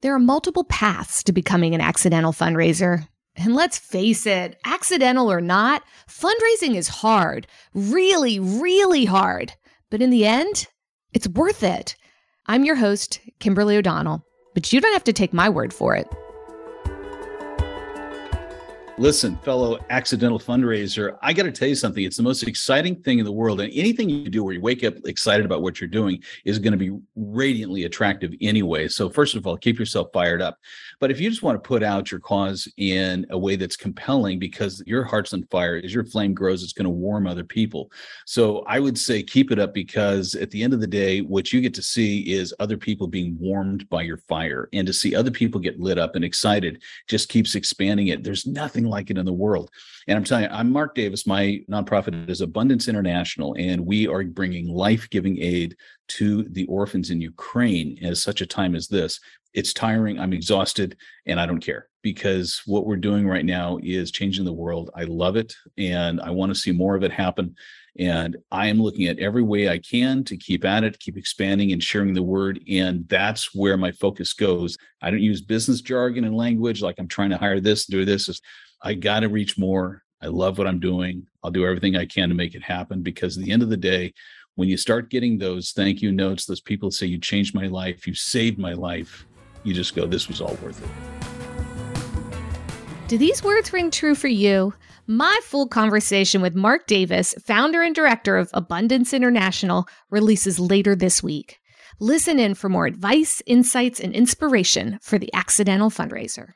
There are multiple paths to becoming an accidental fundraiser. And let's face it, accidental or not, fundraising is hard, really, really hard. But in the end, it's worth it. I'm your host, Kimberly O'Donnell, but you don't have to take my word for it. Listen, fellow accidental fundraiser, I got to tell you something. It's the most exciting thing in the world. And anything you do where you wake up excited about what you're doing is going to be radiantly attractive anyway. So, first of all, keep yourself fired up. But if you just want to put out your cause in a way that's compelling because your heart's on fire, as your flame grows, it's going to warm other people. So, I would say keep it up because at the end of the day, what you get to see is other people being warmed by your fire. And to see other people get lit up and excited just keeps expanding it. There's nothing like it in the world. And I'm telling you, I'm Mark Davis. My nonprofit is Abundance International, and we are bringing life giving aid to the orphans in Ukraine at such a time as this. It's tiring. I'm exhausted, and I don't care because what we're doing right now is changing the world. I love it, and I want to see more of it happen. And I am looking at every way I can to keep at it, keep expanding and sharing the word. And that's where my focus goes. I don't use business jargon and language like I'm trying to hire this, do this. I got to reach more. I love what I'm doing. I'll do everything I can to make it happen because at the end of the day, when you start getting those thank you notes, those people say, You changed my life, you saved my life, you just go, This was all worth it. Do these words ring true for you? My full conversation with Mark Davis, founder and director of Abundance International, releases later this week. Listen in for more advice, insights, and inspiration for the accidental fundraiser.